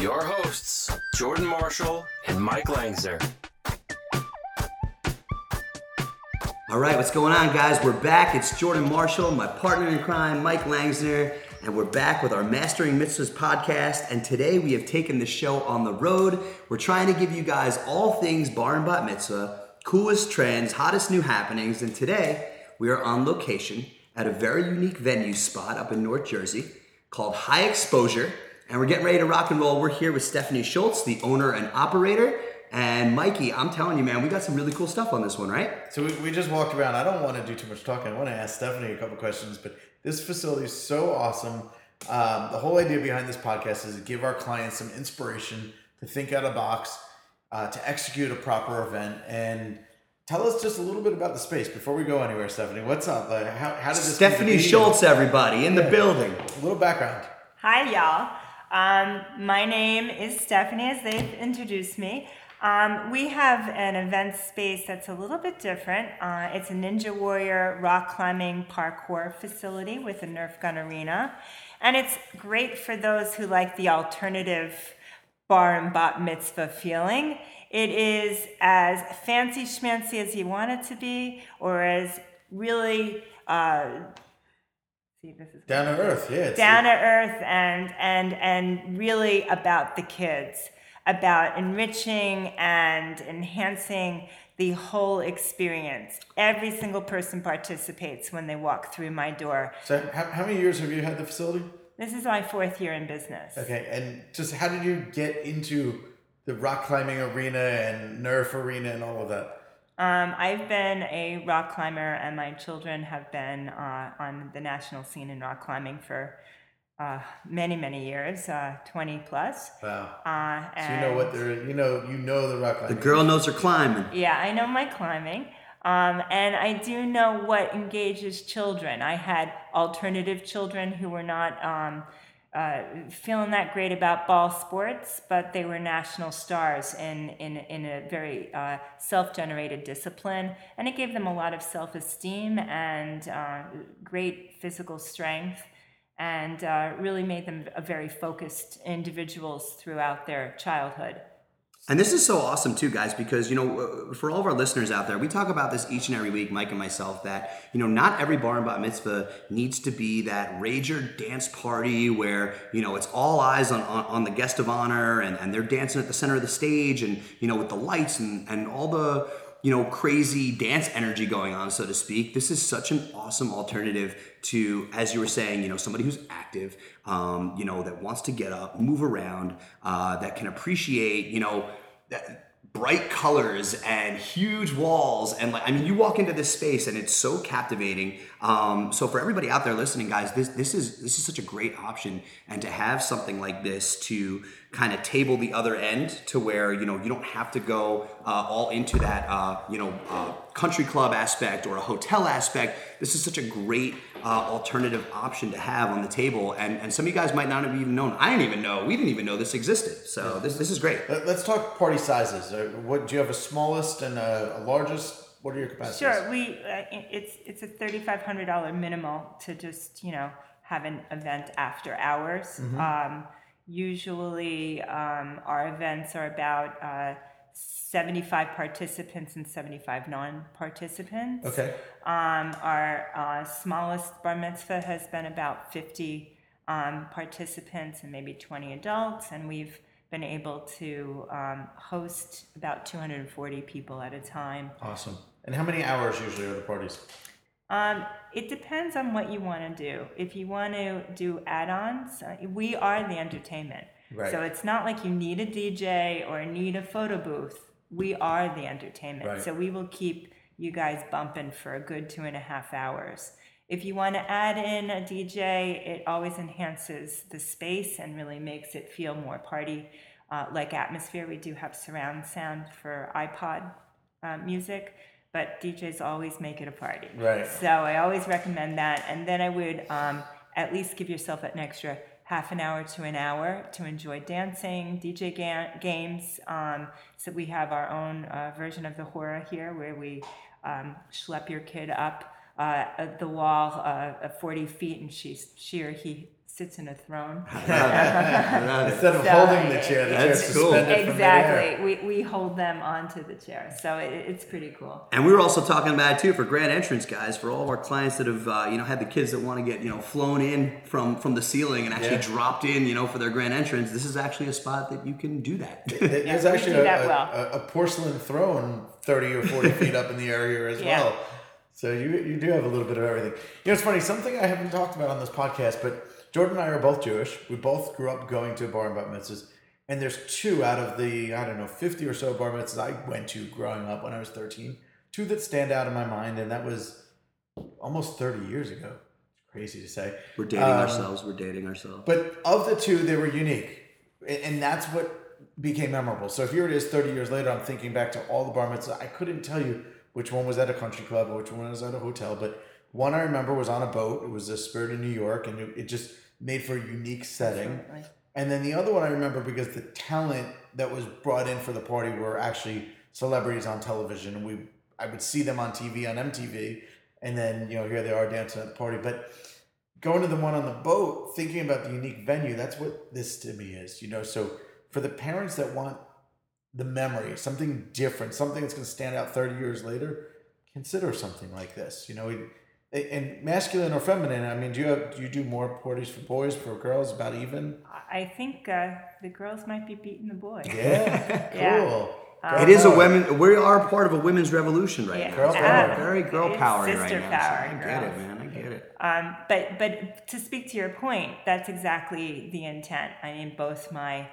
your hosts, Jordan Marshall and Mike Langzer. All right, what's going on, guys? We're back. It's Jordan Marshall, my partner in crime, Mike Langsner, and we're back with our Mastering Mitzvahs podcast. And today we have taken the show on the road. We're trying to give you guys all things bar and bat mitzvah, coolest trends, hottest new happenings. And today we are on location at a very unique venue spot up in North Jersey called High Exposure. And we're getting ready to rock and roll. We're here with Stephanie Schultz, the owner and operator. And Mikey, I'm telling you, man, we got some really cool stuff on this one, right? So we, we just walked around. I don't want to do too much talking. I want to ask Stephanie a couple questions, but this facility is so awesome. Um, the whole idea behind this podcast is to give our clients some inspiration to think out of box, uh, to execute a proper event, and tell us just a little bit about the space before we go anywhere. Stephanie, what's up? Like, how, how did this? Stephanie? Schultz, everybody, in the building. A little background. Hi, y'all. Um, my name is Stephanie, as they've introduced me. Um, we have an event space that's a little bit different. Uh, it's a Ninja Warrior rock climbing parkour facility with a Nerf gun arena. And it's great for those who like the alternative bar and bat mitzvah feeling. It is as fancy schmancy as you want it to be, or as really. Uh, see, this is Down to earth, yeah. Down to earth and and and really about the kids about enriching and enhancing the whole experience every single person participates when they walk through my door So how, how many years have you had the facility? this is my fourth year in business Okay, and just how did you get into the rock climbing arena and Nerf arena and all of that? Um, i've been a rock climber and my children have been uh, on the national scene in rock climbing for uh, many many years uh, 20 plus Wow. uh, So you know what and- they're you know you know the rock climbing. The girl knows her climbing. Yeah, I know my climbing. Um, and I do know what engages children. I had alternative children who were not um, uh, feeling that great about ball sports, but they were national stars in, in, in a very uh, self generated discipline. And it gave them a lot of self esteem and uh, great physical strength. And uh, really made them a very focused individuals throughout their childhood. And this is so awesome too, guys, because you know, uh, for all of our listeners out there, we talk about this each and every week, Mike and myself, that you know, not every bar and bat mitzvah needs to be that rager dance party where you know it's all eyes on, on, on the guest of honor and, and they're dancing at the center of the stage and you know with the lights and, and all the you know crazy dance energy going on, so to speak. This is such an awesome alternative to, as you were saying, you know, somebody who's active, um, you know, that wants to get up, move around, uh, that can appreciate, you know, that bright colors and huge walls and like I mean you walk into this space and it's so captivating. Um, so for everybody out there listening, guys, this this is this is such a great option and to have something like this to kind of table the other end to where you know you don't have to go uh, all into that uh, you know uh, country club aspect or a hotel aspect. This is such a great uh, alternative option to have on the table, and and some of you guys might not have even known. I didn't even know. We didn't even know this existed. So this this is great. Let, us talk party sizes. Uh, What do you have a smallest and a, a largest? What are your capacities? Sure, we uh, it's it's a thirty five hundred dollar minimal to just you know have an event after hours. Um, usually, um, our events are about uh, seventy five participants and seventy five non participants. Okay. Um, our uh, smallest bar mitzvah has been about 50 um, participants and maybe 20 adults, and we've been able to um, host about 240 people at a time. Awesome. And how many hours usually are the parties? Um, it depends on what you want to do. If you want to do add-ons, uh, we are the entertainment. Right. So it's not like you need a DJ or need a photo booth. We are the entertainment. Right. So we will keep you guys bumping for a good two and a half hours. If you want to add in a DJ, it always enhances the space and really makes it feel more party uh, like atmosphere. We do have surround sound for iPod uh, music, but DJs always make it a party. Right. So I always recommend that. And then I would um, at least give yourself an extra half an hour to an hour to enjoy dancing, DJ ga- games. Um, so we have our own uh, version of the hora here where we um, schlep your kid up uh, the wall uh, at 40 feet and she's, she or he sits in a throne. Instead of So, holding the chair, the That's chair's cool. suspended from midair. Exactly. We, we hold them onto the chair. So it, it's pretty cool. And we were also talking about it too for grand entrance guys, for all of our clients that have uh, you know had the kids that want to get you know flown in from from the ceiling and actually Yeah. dropped in you know for their grand entrance. This is actually a spot that you can do that. There's Yeah, actually a, that a- well. a, a porcelain throne 30 or 40 feet up in the air here as Yeah. well. So you, you do have a little bit of everything. You know, it's funny, something I haven't talked about on this podcast, but Jordan and I are both Jewish. We both grew up going to bar and bat mitzvahs. And there's two out of the, I don't know, 50 or so bar mitzvahs I went to growing up when I was 13. Two that stand out in my mind, and that was almost 30 years ago. Crazy to say. We're dating Um, ourselves. We're dating ourselves. But of the two, they were unique, and that's what became memorable. So here it is, thirty years later. I'm thinking back to all the bar mitzvahs. I couldn't tell you which one was at a country club, which one was at a hotel, but one I remember was on a boat. It was a Spirit in New York, and it, it just made for a unique setting. Absolutely. And then the other one I remember because the talent that was brought in for the party were actually celebrities on television, and we I would see them on TV on MTV, and then you know here they are dancing at the party. But going to the one on the boat, thinking about the unique venue, that's what this to me is. You know, so for the parents that want the memory, something different, something that's going to stand out thirty years later, consider something like this. You know. It, and masculine or feminine? I mean, do you have, do you do more parties for boys for girls? About even? I think uh, the girls might be beating the boys. Yeah, Yeah. cool. it is a Girl power. women. We are part of a women's revolution right Yeah. now. Girl power. very- Very girl power right sister now. power, So I get it, man. I get it. Um, but but to speak to your point, that's exactly the intent. I mean, both my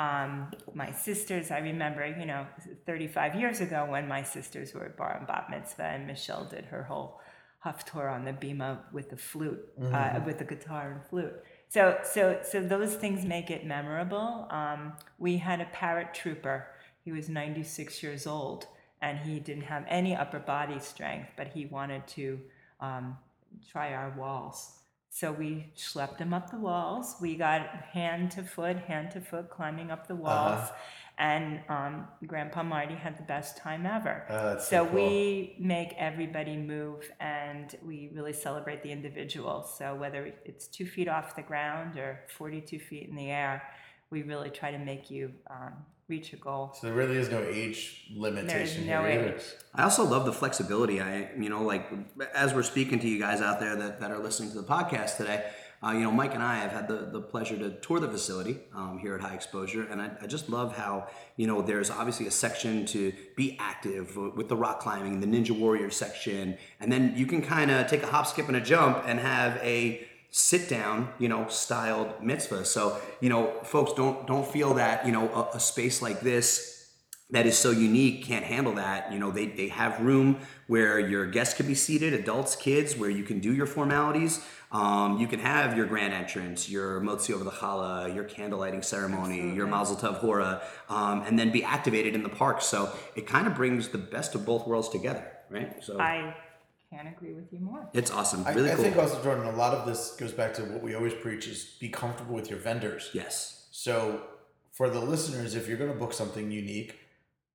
um, my sisters. I remember, you know, 35 years ago when my sisters were at bar and bat mitzvah, and Michelle did her whole haftorah on the bima with the flute, uh, with the guitar and flute. So so so those things make it memorable. Um, we had a paratrooper. He was 96 years old, and he didn't have any upper body strength, but he wanted to um, try our walls. So we schlepped him up the walls. We got hand to foot, hand to foot, climbing up the walls. And um, Grandpa Marty had the best time ever. Oh, so so cool. we make everybody move and we really celebrate the individual. So whether it's two feet off the ground or 42 feet in the air, we really try to make you um, reach a goal. So there really is no age There's limitation no here either. age. I also love the flexibility. I, you know, like as we're speaking to you guys out there that, that are listening to the podcast today, uh, you know, Mike and I have had the, the pleasure to tour the facility um, here at High Exposure, and I, I just love how you know there's obviously a section to be active with the rock climbing, the Ninja Warrior section, and then you can kind of take a hop, skip, and a jump and have a sit down, you know, styled mitzvah. So you know, folks don't don't feel that you know a, a space like this that is so unique can't handle that. You know, they, they have room where your guests can be seated, adults, kids, where you can do your formalities. Um, you can have your grand entrance, your motzi over the challah, your candle lighting ceremony, your mazel tov hora, um, and then be activated in the park. So it kind of brings the best of both worlds together, right? So I can't agree with you more. it's awesome, I, really I cool. think also, Jordan, a lot of this goes back to what we always preach is be comfortable with your vendors. yes, So for the listeners, if you're going to book something unique,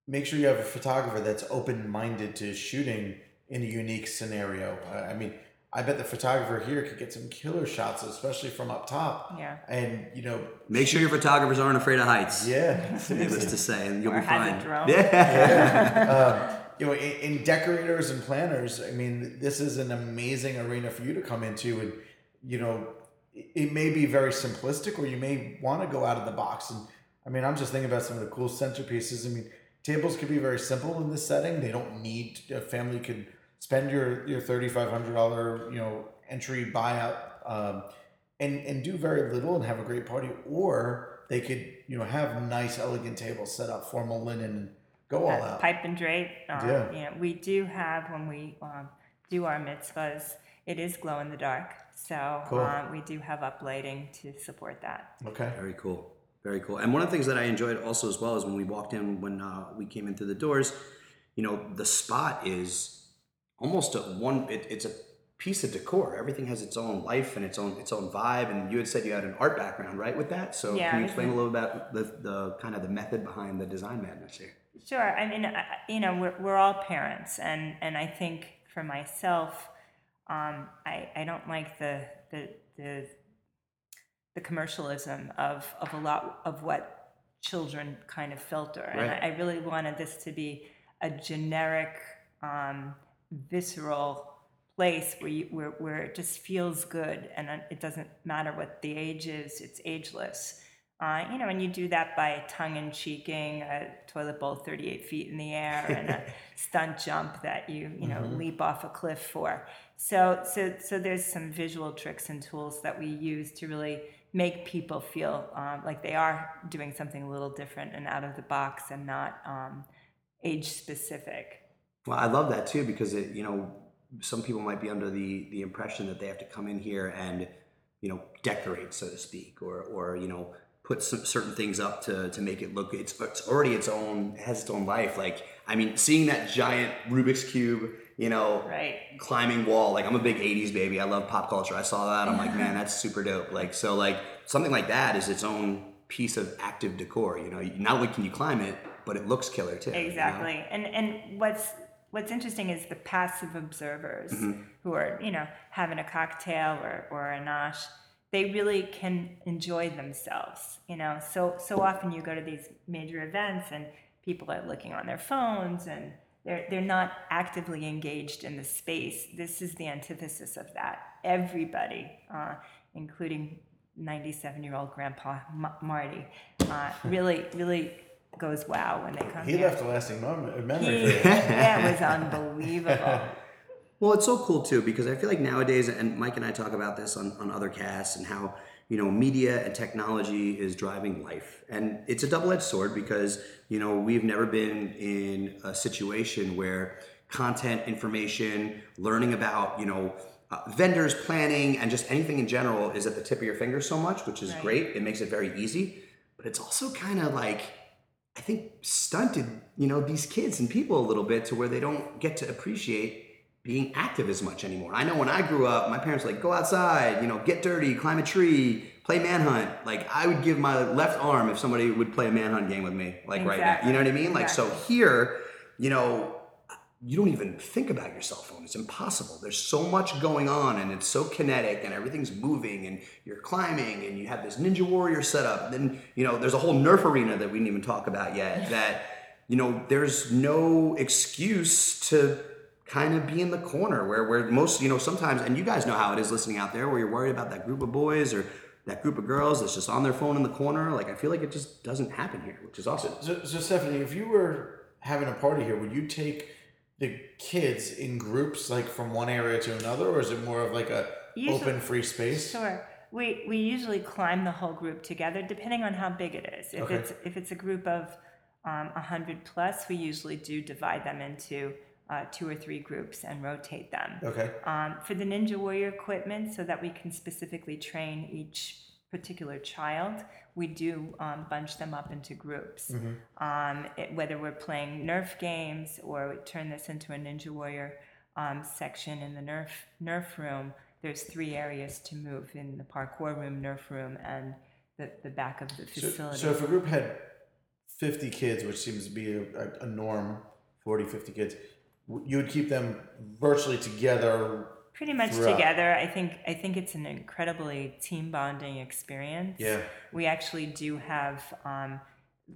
make sure you have a photographer that's open-minded to shooting in a unique scenario. I mean, I bet the photographer here could get some killer shots, especially from up top. Yeah. And you know, make sure your photographers aren't afraid of heights. yeah, Needless to say, and you'll Or be fine. drone. Yeah. Um, you know, in, in decorators and planners, I mean, this is an amazing arena for you to come into, and you know, it, it may be very simplistic, or you may want to go out of the box. And I mean, I'm just thinking about some of the cool centerpieces. I mean, tables could be very simple in this setting. They don't need a family could spend your your thirty five hundred dollar you know entry buyout. Um, and, and do very little and have a great party, or they could you know have nice elegant tables set up, formal linen, go all Uh, out. pipe and drape. Um, Yeah. You know, we do have when we um, do our mitzvahs, it is glow in the dark. So Cool. uh, we do have uplighting to support that. Okay. Very cool. Very cool. And one of the things that I enjoyed also as well is when we walked in, when uh, we came in through the doors, you know, the spot is almost a one. It, it's a piece of decor. Everything has its own life and its own its own vibe. And you had said you had an art background, right, with that. So Yeah, can you explain a little about the the kind of the method behind the design madness here? Sure. I mean, I- you know, we're, we're all parents, and, and I think for myself, um, I, I don't like the, the, the, the commercialism of, of a lot of what children kind of filter. And Right. I, I really wanted this to be a generic, um, visceral place where, you, where, where it just feels good and uh, it doesn't matter what the age is, it's ageless. Uh, you know, and you do that by tongue in cheeking a toilet bowl 38 feet in the air and a stunt jump that you, you know, leap off a cliff for. So, so, so there's some visual tricks and tools that we use to really make people feel um, like they are doing something a little different and out of the box and not um, age specific. Well, I love that too because it, you know, some people might be under the the impression that they have to come in here and, you know, decorate, so to speak, or or you know, put some certain things up to to make it look. It's it's already its own has its own life. Like I mean, seeing that giant Rubik's cube, you know, Right. climbing wall. Like I'm a big '80s baby. I love pop culture. I saw that. I'm like, man, that's super dope. Like so, like something like that is its own piece of active decor. You know, not only can you climb it, but it looks killer too. you know? Exactly. And and what's what's interesting is the passive observers Mm-hmm. who are, you know, having a cocktail or, or a nosh, they really can enjoy themselves. You know, so so often you go to these major events and people are looking on their phones and they're they're not actively engaged in the space. This is the antithesis of that. Everybody, uh, including 97 year old grandpa M- Marty, uh, really, really goes wow when they come He here. left a lasting moment, memory He, for you. that was unbelievable. Well, it's so cool too because I feel like nowadays, and Mike and I talk about this on, on other casts, and how you know media and technology is driving life, and it's a double edged sword because you know we've never been in a situation where content, information, learning about you know uh, vendors, planning, and just anything in general is at the tip of your finger so much, which is Right. great. It makes it very easy, but it's also kind of like I think stunted, you know, these kids and people a little bit to where they don't get to appreciate being active as much anymore. I know when I grew up, my parents were like go outside, you know, get dirty, climb a tree, play manhunt. Like I would give my left arm if somebody would play a manhunt game with me, like right now. You know what I mean? Like so here, you know, you don't even think about your cell phone. It's impossible. There's so much going on and it's so kinetic and everything's moving and you're climbing and you have this Ninja Warrior setup. Then, you know, there's a whole Nerf arena that we didn't even talk about yet that, you know, there's no excuse to kind of be in the corner where, where most, you know, sometimes, and you guys know how it is listening out there where you're worried about that group of boys or that group of girls that's just on their phone in the corner. Like, I feel like it just doesn't happen here, which is awesome. So, so Stephanie, if you were having a party here, would you take the kids in groups, like from one area to another, or is it more of like a Usually- open free space? Sure. We, we usually climb the whole group together, depending on how big it is. If Okay. it's if it's a group of um, hundred plus, we usually do divide them into uh, two or three groups and rotate them. Okay. Um, for the Ninja Warrior equipment, so that we can specifically train each particular child, we do um, bunch them up into groups. Um, it, whether we're playing Nerf games or we turn this into a Ninja Warrior um, section in the Nerf Nerf room, there's three areas to move in the parkour room, Nerf room, and the, the back of the So, facility. so if a group had 50 kids, which seems to be a, a, norm, 40, 50 kids, you would keep them virtually together. Pretty much throughout. together. I think I think it's an incredibly team bonding experience. Yeah. We actually do have um,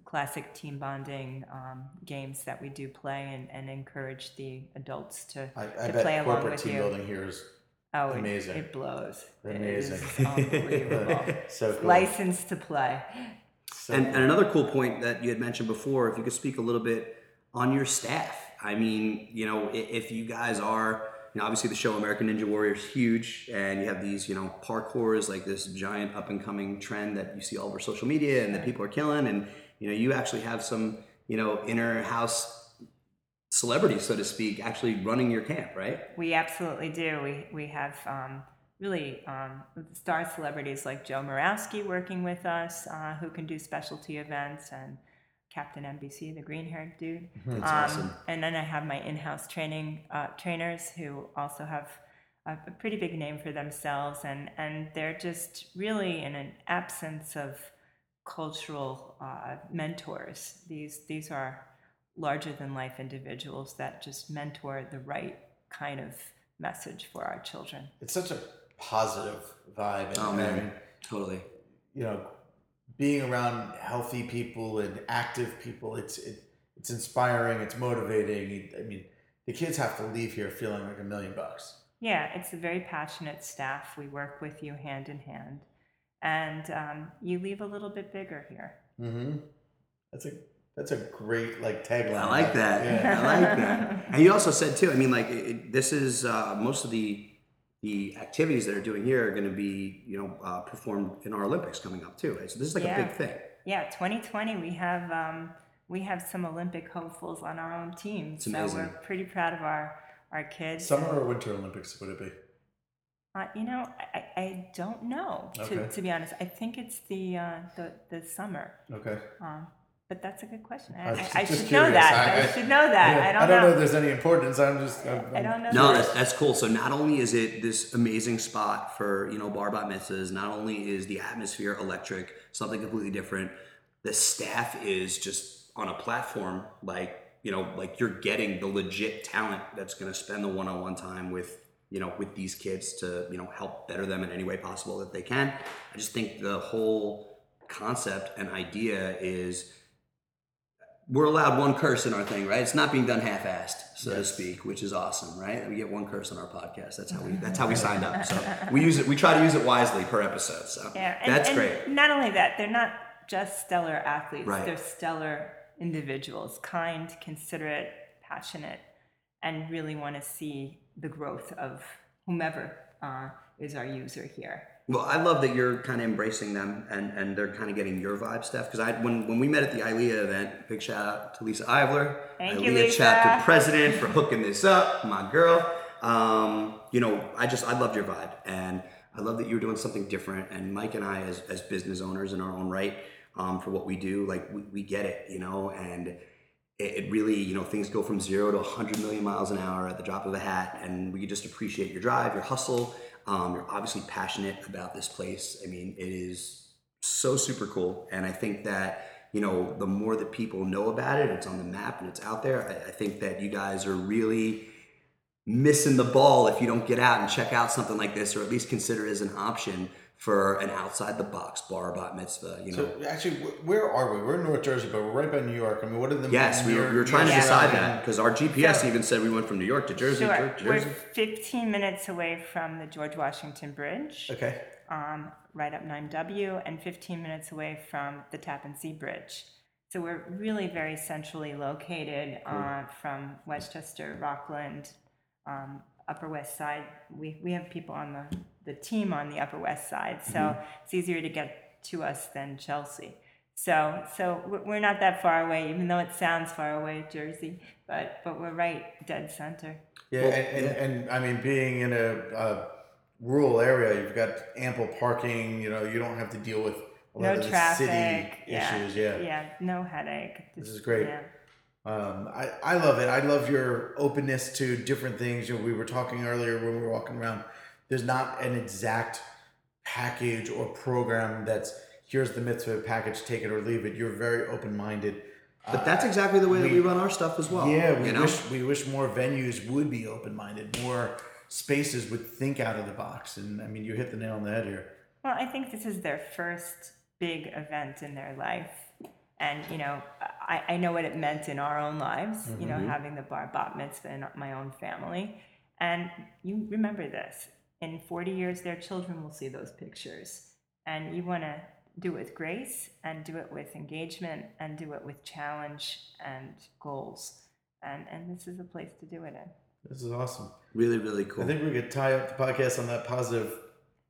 classic team bonding um, games that we do play and, and encourage the adults to, I, I to bet play along corporate with team you. building here is oh, amazing. It, blows. Amazing. It is unbelievable. so cool. License to play. So And, and another cool point that you had mentioned before, if you could speak a little bit on your staff. I mean, you know, if you guys are, you know, obviously the show American Ninja Warrior is huge, and you have these, you know, parkour is like this giant up and coming trend that you see all over social media and that people are killing, and you know, you actually have some, you know, inner house celebrities, so to speak, actually running your camp, right? We absolutely do. We we have um, really um, star celebrities like Joe Moravsky working with us, uh, who can do specialty events, and Captain NBC, the green-haired dude. That's Um, awesome. And then I have my in-house training uh, trainers who also have a, a pretty big name for themselves, and and they're just really in an absence of cultural uh, mentors. These these are larger than life individuals that just mentor the right kind of message for our children. It's such a positive vibe. And, Oh man, totally. you know, being around healthy people and active people, it's it, it's inspiring. It's motivating. I mean, the kids have to leave here feeling like a million bucks. Yeah, it's a very passionate staff. We work with you hand in hand, and um, you leave a little bit bigger here. Mm-hmm. That's a that's a great like tagline. I like that. Yeah. I like that. And you also said too. I mean, like it, it- this is uh, most of the the activities that are doing here are going to be you know uh, performed in our Olympics coming up too. Right? So this is like Yeah. a big thing. Yeah, 2020 we have um, we have some Olympic hopefuls on our own team, It's so amazing. we're pretty proud of our our kids. Summer or Winter Olympics would it be? Uh, you know, I, I- I don't know to, Okay. to be honest. I think it's the uh, the the summer. Okay. Um, but that's a good question. I, I was I, just- I just should know that. I, I- I- should know that. Yeah, I don't, know. know. if there's any importance. I'm just. I'm, I don't know. No, that's, that's cool. So not only is it this amazing spot for you know bar bat mitzvahs, not only is the atmosphere electric, something completely different. The staff is just on a platform like you know like you're getting the legit talent that's going to spend the one-on-one time with you know with these kids to you know help better them in any way possible that they can. I just think the whole concept and idea is we're allowed one curse in our thing, right? It's not being done half-assed, so to speak, which is awesome, right? We get one curse on our podcast. That's how we that's how we signed up. So we use it. We try to use it wisely per episode. So Yeah, and, that's and great. Not only that, they're not just stellar athletes. Right. They're stellar individuals, kind, considerate, passionate, and really want to see the growth of whomever uh, is our user here. Well, I love that you're kind of embracing them and, and they're kind of getting your vibe, Steph. Because I when when we met at the ILEA event, big shout out to Lisa Ivler, Thank you, Lisa. chapter president, for hooking this up, my girl. Um, you know, I just I loved your vibe, and I love that you were doing something different. And Mike and I, as as business owners in our own right, um, for what we do, like we, we get it, you know, and it, it really, you know, things go from zero to 100 million miles an hour at the drop of a hat. And we just appreciate your drive, your hustle. Um, you're obviously passionate about this place. I mean, it is so super cool. And I think that, you know, the more that people know about it, it's on the map and it's out there. I, I think that you guys are really missing the ball if you don't get out and check out something like this or at least consider it as an option for an outside the box bar bat mitzvah, you know. So actually, where are we? We're in North Jersey, but we're right by New York. I mean, what are the Yes, we were, we were trying to decide surrounding- that because our GPS So- even said we went from New York to Jersey. Sure. Jer- We're 15 minutes away from the George Washington Bridge, Okay. um, right up 9W, and 15 minutes away from the Tappan Zee Bridge. So we're really very centrally located uh, from Westchester, Rockland, um, Upper West Side. We, we have people on the, the team on the Upper West Side, so mm-hmm. it's easier to get to us than Chelsea. So, so we're- we're not that far away, even though it sounds far away, Jersey, but, but we're right dead center. Yeah, and, and, and I mean, being in a, a rural area, you've got ample parking. You know, you don't have to deal with a lot No of the traffic. city yeah, issues. Yeah. Yeah, no headache. This is great. Yeah. Um, I, I love it. I love your openness to different things. You know, we were talking earlier when we were walking around. There's not an exact package or program that's here's the mitzvah package, take it or leave it. You're very open minded. But that's exactly the way that we run our stuff as well. Yeah, we you know? wish we wish more venues would be open minded, more spaces would think out of the box. And I mean, you hit the nail on the head here. Well, I think this is their first big event in their life. And, you know, I, I know what it meant in our own lives, you know, mm-hmm. having the bar bat mitzvah in my own family. And you remember this in 40 years, their children will see those pictures. And you want to do it with grace and do it with engagement and do it with challenge and goals. And, and this is a place to do it in. This is awesome. Really, really cool. I think we could tie up the podcast on that positive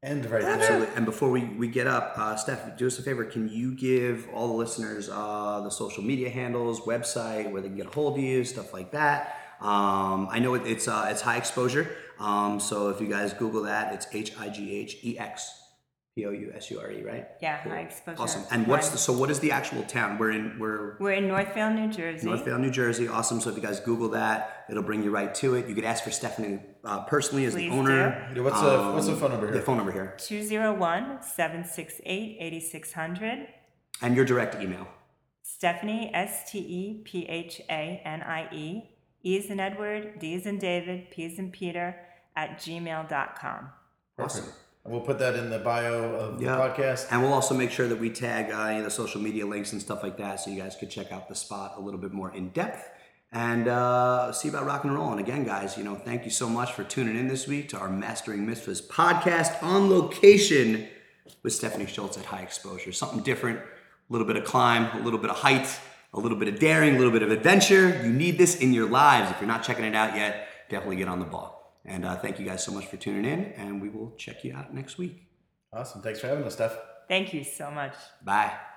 end right there. Absolutely. And before we, we get up, uh, Steph, do us a favor. Can you give all the listeners uh, the social media handles, website, where they can get a hold of you, stuff like that? Um, I know it, it's uh, it's high exposure. Um, so if you guys Google that, it's H I G H E X P O U S U R E, right? Yeah, high exposure. Awesome. And what's the, so? What is the actual town? We're in we're We're in Northvale, New Jersey. Northvale, New Jersey. Awesome. So if you guys Google that, it'll bring you right to it. You could ask for Stephanie uh, personally as Please the owner. Yeah, what's the what's the phone number The here? phone number here 201 768 8600. and your direct email. Stephanie, S T E P H A N I E. E is in Edward, D is in David, P is in Peter, at gmail.com. Awesome. And we'll put that in the bio of the Yeah. podcast. And we'll also make sure that we tag uh, any of the social media links and stuff like that so you guys could check out the spot a little bit more in depth and uh, see about rock and roll. And again, guys, you know, thank you so much for tuning in this week to our Mastering Mitzvahs podcast on location with Stephanie Schultz at High Exposure. Something different, a little bit of climb, a little bit of height, a little bit of daring, a little bit of adventure. You need this in your lives. If you're not checking it out yet, definitely get on the ball. And uh, thank you guys so much for tuning in, and we will check you out next week. Awesome. Thanks for having us, Steph. Thank you so much. Bye.